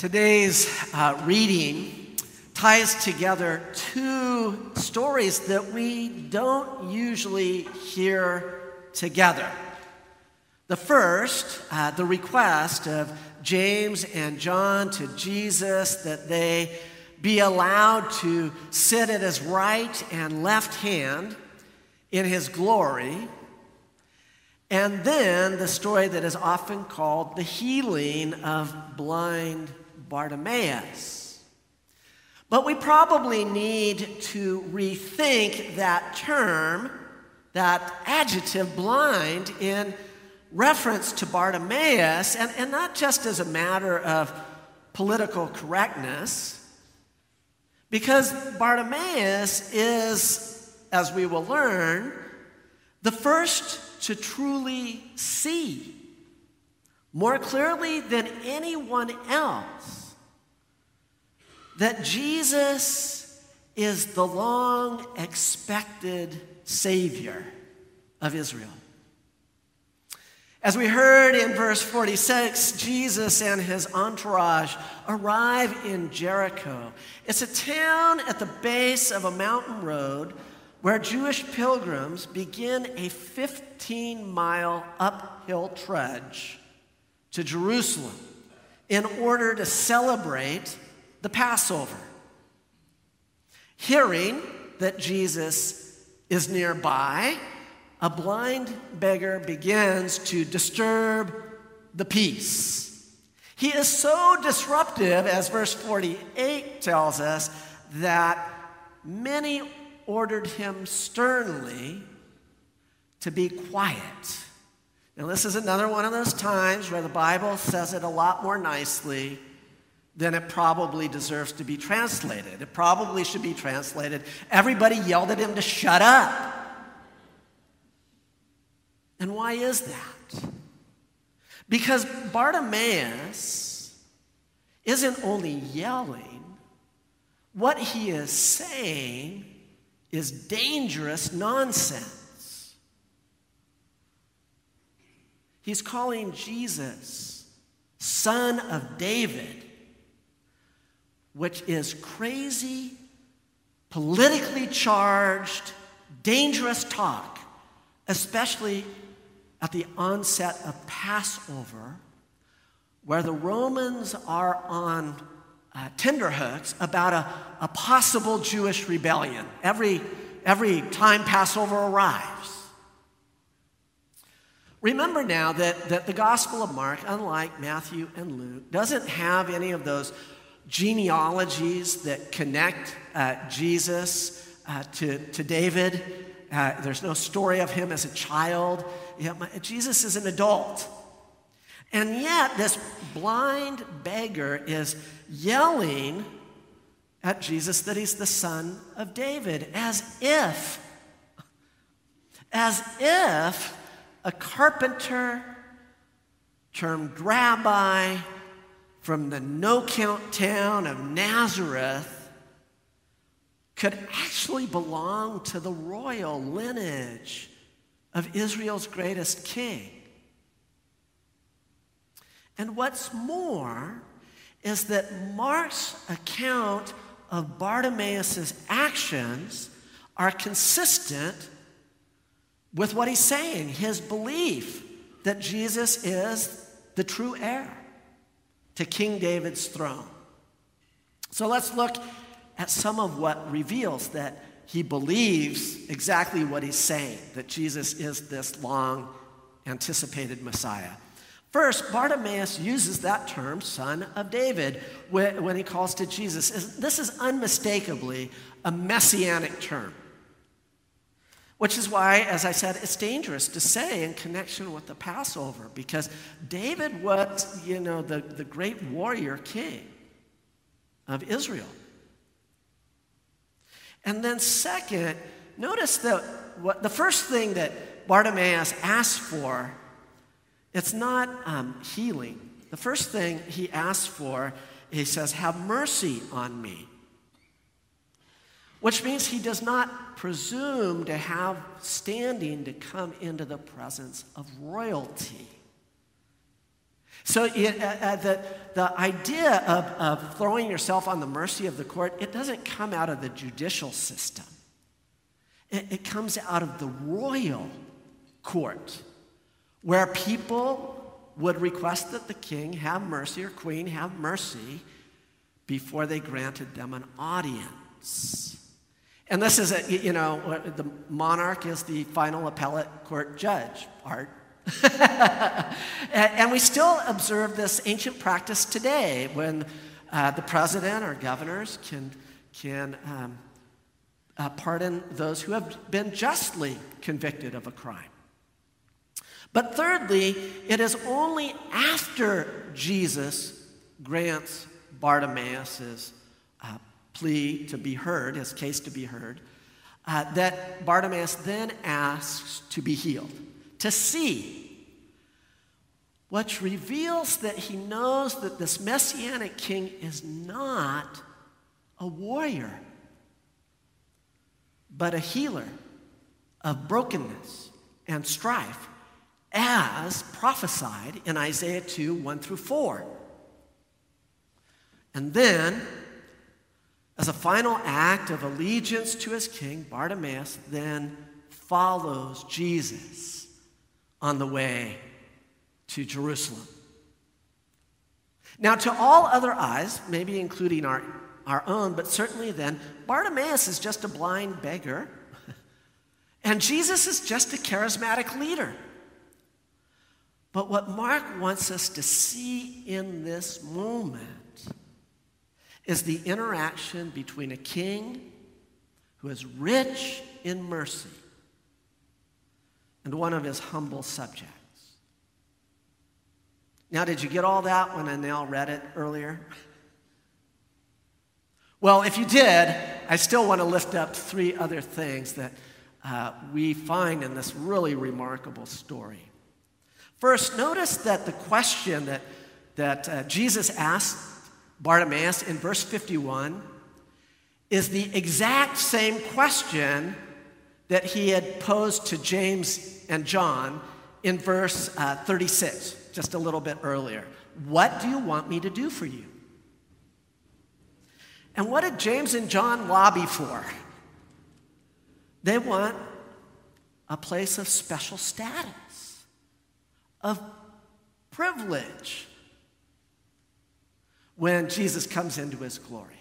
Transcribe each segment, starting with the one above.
Today's uh, reading ties together two stories that we don't usually hear together. The first, uh, the request of James and John to Jesus that they be allowed to sit at his right and left hand in his glory. And then the story that is often called the healing of blind Bartimaeus. But we probably need to rethink that term, that adjective blind, in reference to Bartimaeus, and, and not just as a matter of political correctness, because Bartimaeus is, as we will learn, the first to truly see more clearly than anyone else that Jesus is the long expected Savior of Israel. As we heard in verse 46, Jesus and his entourage arrive in Jericho. It's a town at the base of a mountain road where Jewish pilgrims begin a 15 mile uphill trudge to Jerusalem in order to celebrate the Passover. Hearing that Jesus is nearby, a blind beggar begins to disturb the peace. He is so disruptive, as verse 48 tells us, that many ordered him sternly to be quiet. Now, this is another one of those times where the Bible says it a lot more nicely then it probably deserves to be translated. It probably should be translated everybody yelled at him to shut up. And why is that? Because Bartimaeus isn't only yelling, what he is saying is dangerous nonsense. He's calling Jesus son of David which is crazy, politically charged, dangerous talk, especially at the onset of Passover, where the Romans are on uh, tenterhooks about a, a possible Jewish rebellion every, every time Passover arrives. Remember now that, that the Gospel of Mark, unlike Matthew and Luke, doesn't have any of those genealogies that connect uh, Jesus uh, to, to David. Uh, there's no story of him as a child. my, Jesus is an adult. And yet, this blind beggar is yelling at Jesus that he's the son of David, as if, as if a carpenter termed rabbi from the no count town of Nazareth could actually belong to the royal lineage of Israel's greatest king. And what's more is that Mark's account of Bartimaeus' actions are consistent with what he's saying, his belief that Jesus is the true heir to King David's throne. So let's look at some of what reveals that he believes exactly what he's saying that Jesus is this long anticipated Messiah. First, Bartimaeus uses that term, son of David, when he calls to Jesus. This is unmistakably a messianic term. Which is why, as I said, it's dangerous to say in connection with the Passover, because David was, you know, the, the great warrior king of Israel. And then, second, notice that what, the first thing that Bartimaeus asks for, it's not um, healing. The first thing he asks for, he says, Have mercy on me which means he does not presume to have standing to come into the presence of royalty. So it, uh, uh, the, the idea of, of throwing yourself on the mercy of the court, it doesn't come out of the judicial system. It, it comes out of the royal court, where people would request that the king have mercy or queen have mercy before they granted them an audience. And this is, a, you know, the monarch is the final appellate court judge, Art. and we still observe this ancient practice today when uh, the president or governors can, can um, uh, pardon those who have been justly convicted of a crime. But thirdly, it is only after Jesus grants Bartimaeus' plea to be heard, his case to be heard, uh, that Bartimaeus then asks to be healed, to see, which reveals that he knows that this messianic king is not a warrior, but a healer of brokenness and strife, as prophesied in Isaiah 2 1 through 4. And then, as a final act of allegiance to his king, Bartimaeus then follows Jesus on the way to Jerusalem. Now, to all other eyes, maybe including our, our own, but certainly then, Bartimaeus is just a blind beggar, and Jesus is just a charismatic leader. But what Mark wants us to see in this moment is the interaction between a king who is rich in mercy and one of his humble subjects. Now, did you get all that when Anel read it earlier? Well, if you did, I still want to lift up three other things that uh, we find in this really remarkable story. First, notice that the question that, that uh, Jesus asked Bartimaeus in verse 51 is the exact same question that he had posed to James and John in verse uh, 36, just a little bit earlier. What do you want me to do for you? And what did James and John lobby for? They want a place of special status of privilege when Jesus comes into his glory.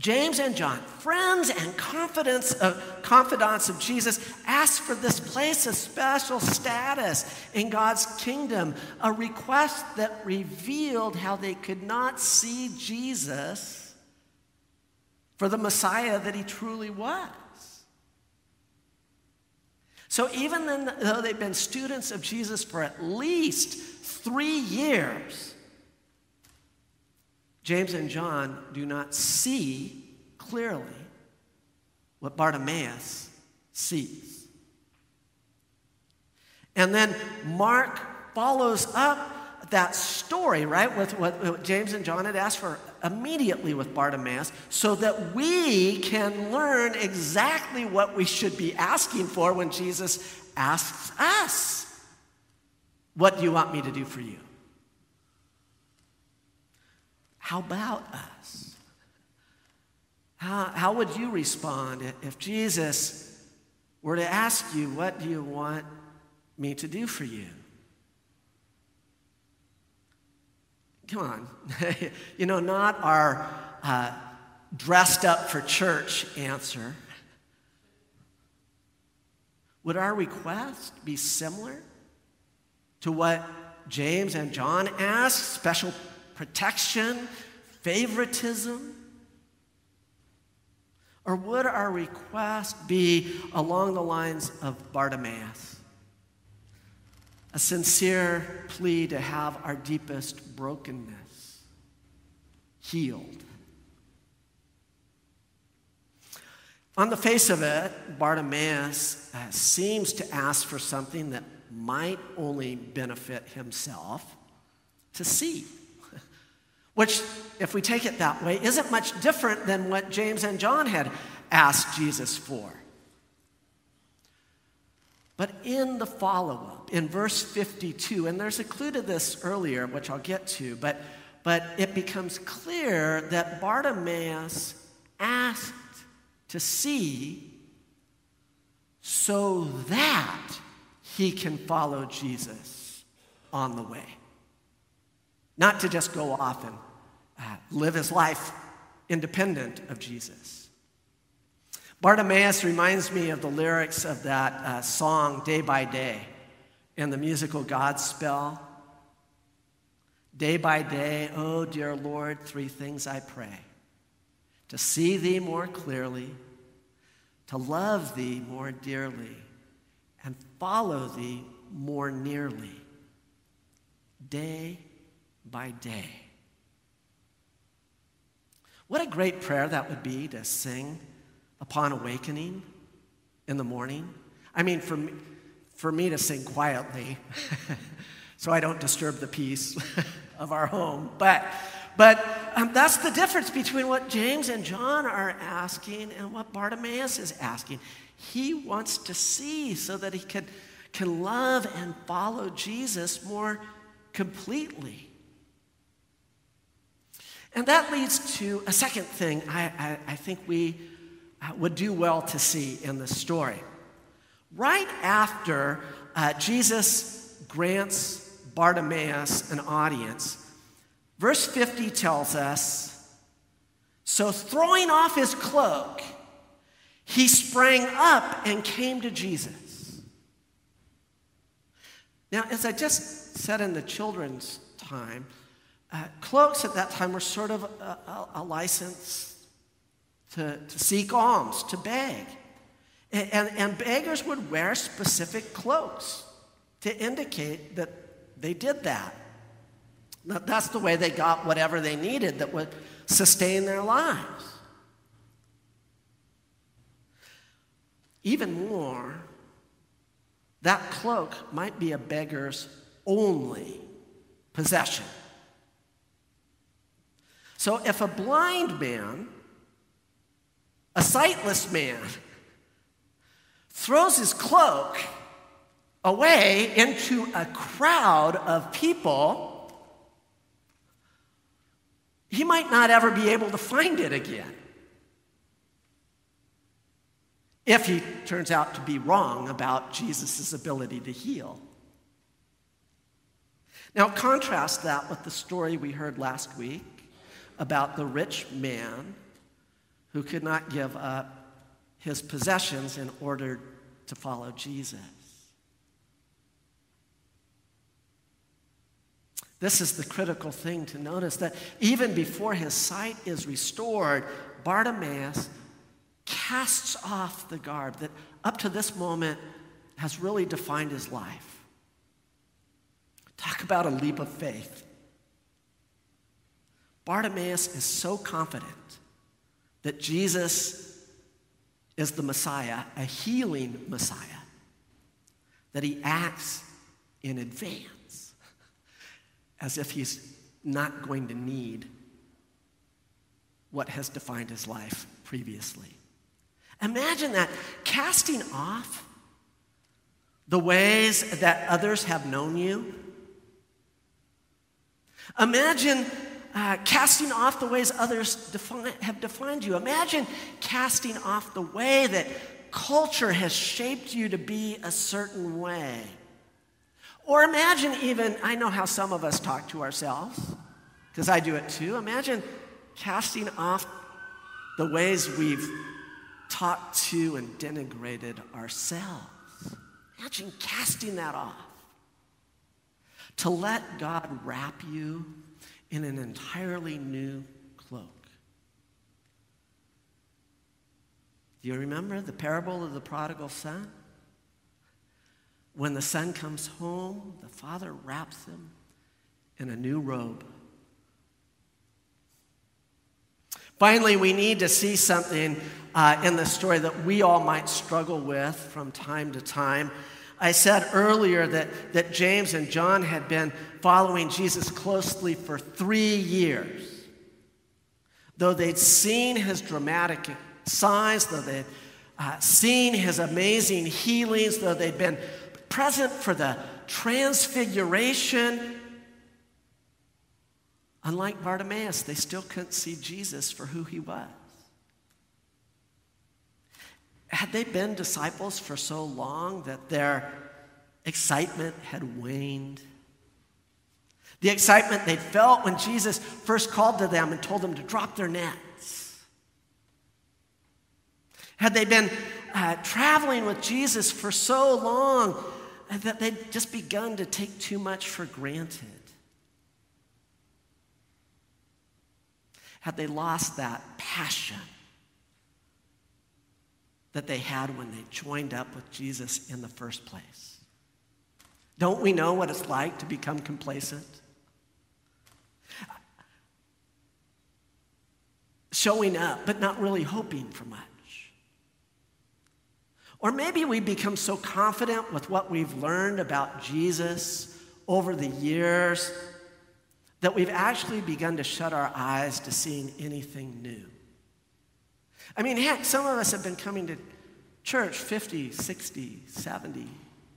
James and John, friends and confidants of, confidants of Jesus, ask for this place of special status in God's kingdom, a request that revealed how they could not see Jesus for the Messiah that he truly was. So even though they've been students of Jesus for at least three years, James and John do not see clearly what Bartimaeus sees. And then Mark follows up that story, right, with what James and John had asked for immediately with Bartimaeus so that we can learn exactly what we should be asking for when Jesus asks us, What do you want me to do for you? How about us? How, how would you respond if Jesus were to ask you, What do you want me to do for you? Come on. you know, not our uh, dressed up for church answer. Would our request be similar to what James and John asked? Special protection, favoritism? Or would our request be along the lines of Bartimaeus? a sincere plea to have our deepest brokenness healed. On the face of it, Bartimaeus uh, seems to ask for something that might only benefit himself to see. Which, if we take it that way, isn't much different than what James and John had asked Jesus for. But in the follow up, in verse 52, and there's a clue to this earlier, which I'll get to, but, but it becomes clear that Bartimaeus asked to see so that he can follow Jesus on the way. Not to just go off and uh, live his life independent of Jesus. Bartimaeus reminds me of the lyrics of that uh, song, Day by Day, in the musical Godspell. Day by day, oh dear Lord, three things I pray to see thee more clearly, to love thee more dearly, and follow thee more nearly, day by day. What a great prayer that would be to sing upon awakening in the morning. I mean, for me, for me to sing quietly so I don't disturb the peace of our home. But, but um, that's the difference between what James and John are asking and what Bartimaeus is asking. He wants to see so that he can, can love and follow Jesus more completely. And that leads to a second thing I, I, I think we uh, would do well to see in the story. Right after uh, Jesus grants Bartimaeus an audience, verse 50 tells us So throwing off his cloak, he sprang up and came to Jesus. Now, as I just said in the children's time, uh, cloaks at that time were sort of a, a, a license to, to, seek alms, to beg. And, and, and beggars would wear specific cloaks to indicate that they did that. That's the way they got whatever they needed that would sustain their lives. Even more, that cloak might be a beggar's only possession. So if a blind man, a sightless man, throws his cloak away into a crowd of people, he might not ever be able to find it again. If he turns out to be wrong about Jesus' ability to heal. Now, contrast that with the story we heard last week about the rich man who could not give up his possessions in order to follow Jesus. This is the critical thing to notice that even before his sight is restored, Bartimaeus casts off the garb that up to this moment has really defined his life. Talk about a leap of faith. Bartimaeus is so confident that Jesus is the Messiah, a healing Messiah, that he acts in advance as if he's not going to need what has defined his life previously. Imagine that casting off the ways that others have known you. Imagine uh, casting off the ways others define, have defined you. Imagine casting off the way that culture has shaped you to be a certain way. Or imagine even, I know how some of us talk to ourselves, because I do it too. Imagine casting off the ways we've talked to and denigrated ourselves. Imagine casting that off. To let God wrap you in an entirely new cloak. Do you remember the parable of the prodigal son? When the son comes home, the father wraps him in a new robe. Finally, we need to see something uh, in the story that we all might struggle with from time to time. I said earlier that, that James and John had been following Jesus closely for three years. Though they'd seen his dramatic signs, though they uh, seen his amazing healings, though they'd been present for the transfiguration. Unlike Bartimaeus, they still couldn't see Jesus for who he was. Had they been disciples for so long that their excitement had waned? The excitement they felt when Jesus first called to them and told them to drop their nets. Had they been uh, traveling with Jesus for so long that they'd just begun to take too much for granted? Had they lost that passion that they had when they joined up with Jesus in the first place? Don't we know what it's like to become complacent? showing up, but not really hoping for much. Or maybe we become so confident with what we've learned about Jesus over the years that we've actually begun to shut our eyes to seeing anything new. I mean, heck, some of us have been coming to church 50, 60, 70,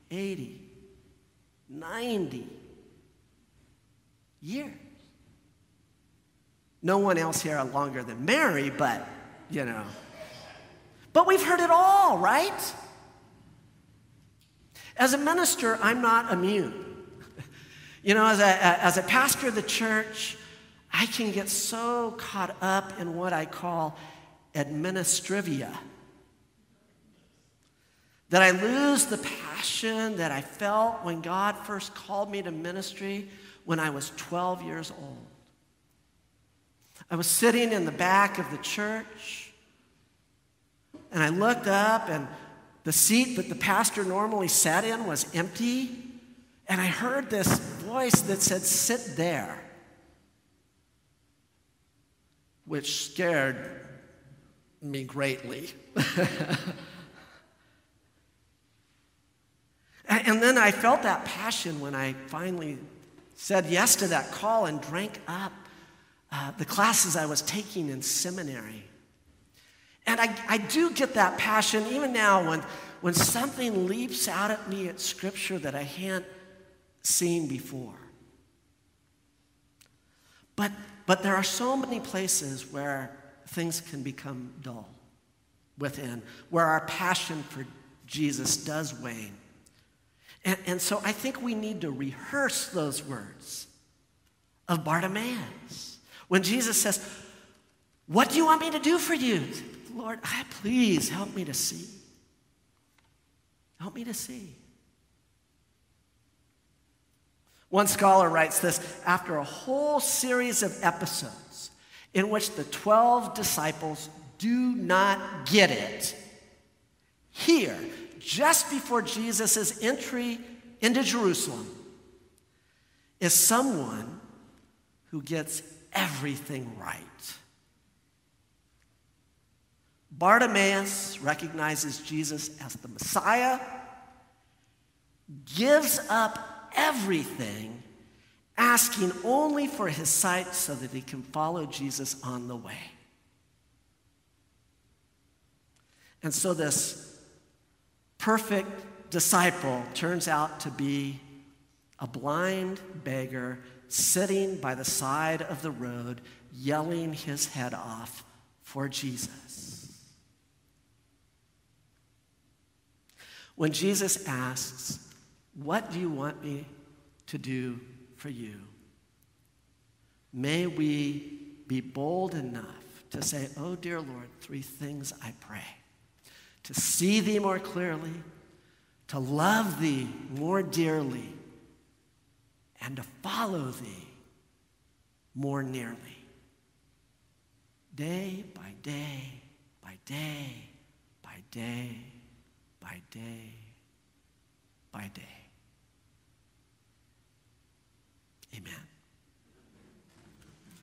80, 90 years. No one else here are longer than Mary, but, you know. But we've heard it all, right? As a minister, I'm not immune. You know, as a, as a pastor of the church, I can get so caught up in what I call administrivia that I lose the passion that I felt when God first called me to ministry when I was 12 years old. I was sitting in the back of the church, and I looked up, and the seat that the pastor normally sat in was empty, and I heard this voice that said, Sit there, which scared me greatly. and then I felt that passion when I finally said yes to that call and drank up uh, the classes I was taking in seminary. And I, I do get that passion even now when, when something leaps out at me at Scripture that I hadn't seen before. But, but there are so many places where things can become dull within, where our passion for Jesus does wane. And, and so I think we need to rehearse those words of Bartimaeus. When Jesus says, What do you want me to do for you? Lord, please help me to see. Help me to see. One scholar writes this after a whole series of episodes in which the 12 disciples do not get it. Here, just before Jesus' entry into Jerusalem, is someone who gets everything right. Bartimaeus recognizes Jesus as the Messiah, gives up everything, asking only for his sight so that he can follow Jesus on the way. And so this perfect disciple turns out to be a blind beggar sitting by the side of the road, yelling his head off for Jesus. When Jesus asks, What do you want me to do for you? May we be bold enough to say, Oh, dear Lord, three things I pray to see thee more clearly, to love thee more dearly and to follow thee more nearly. Day by day, by day, by day, by day, by day. Amen.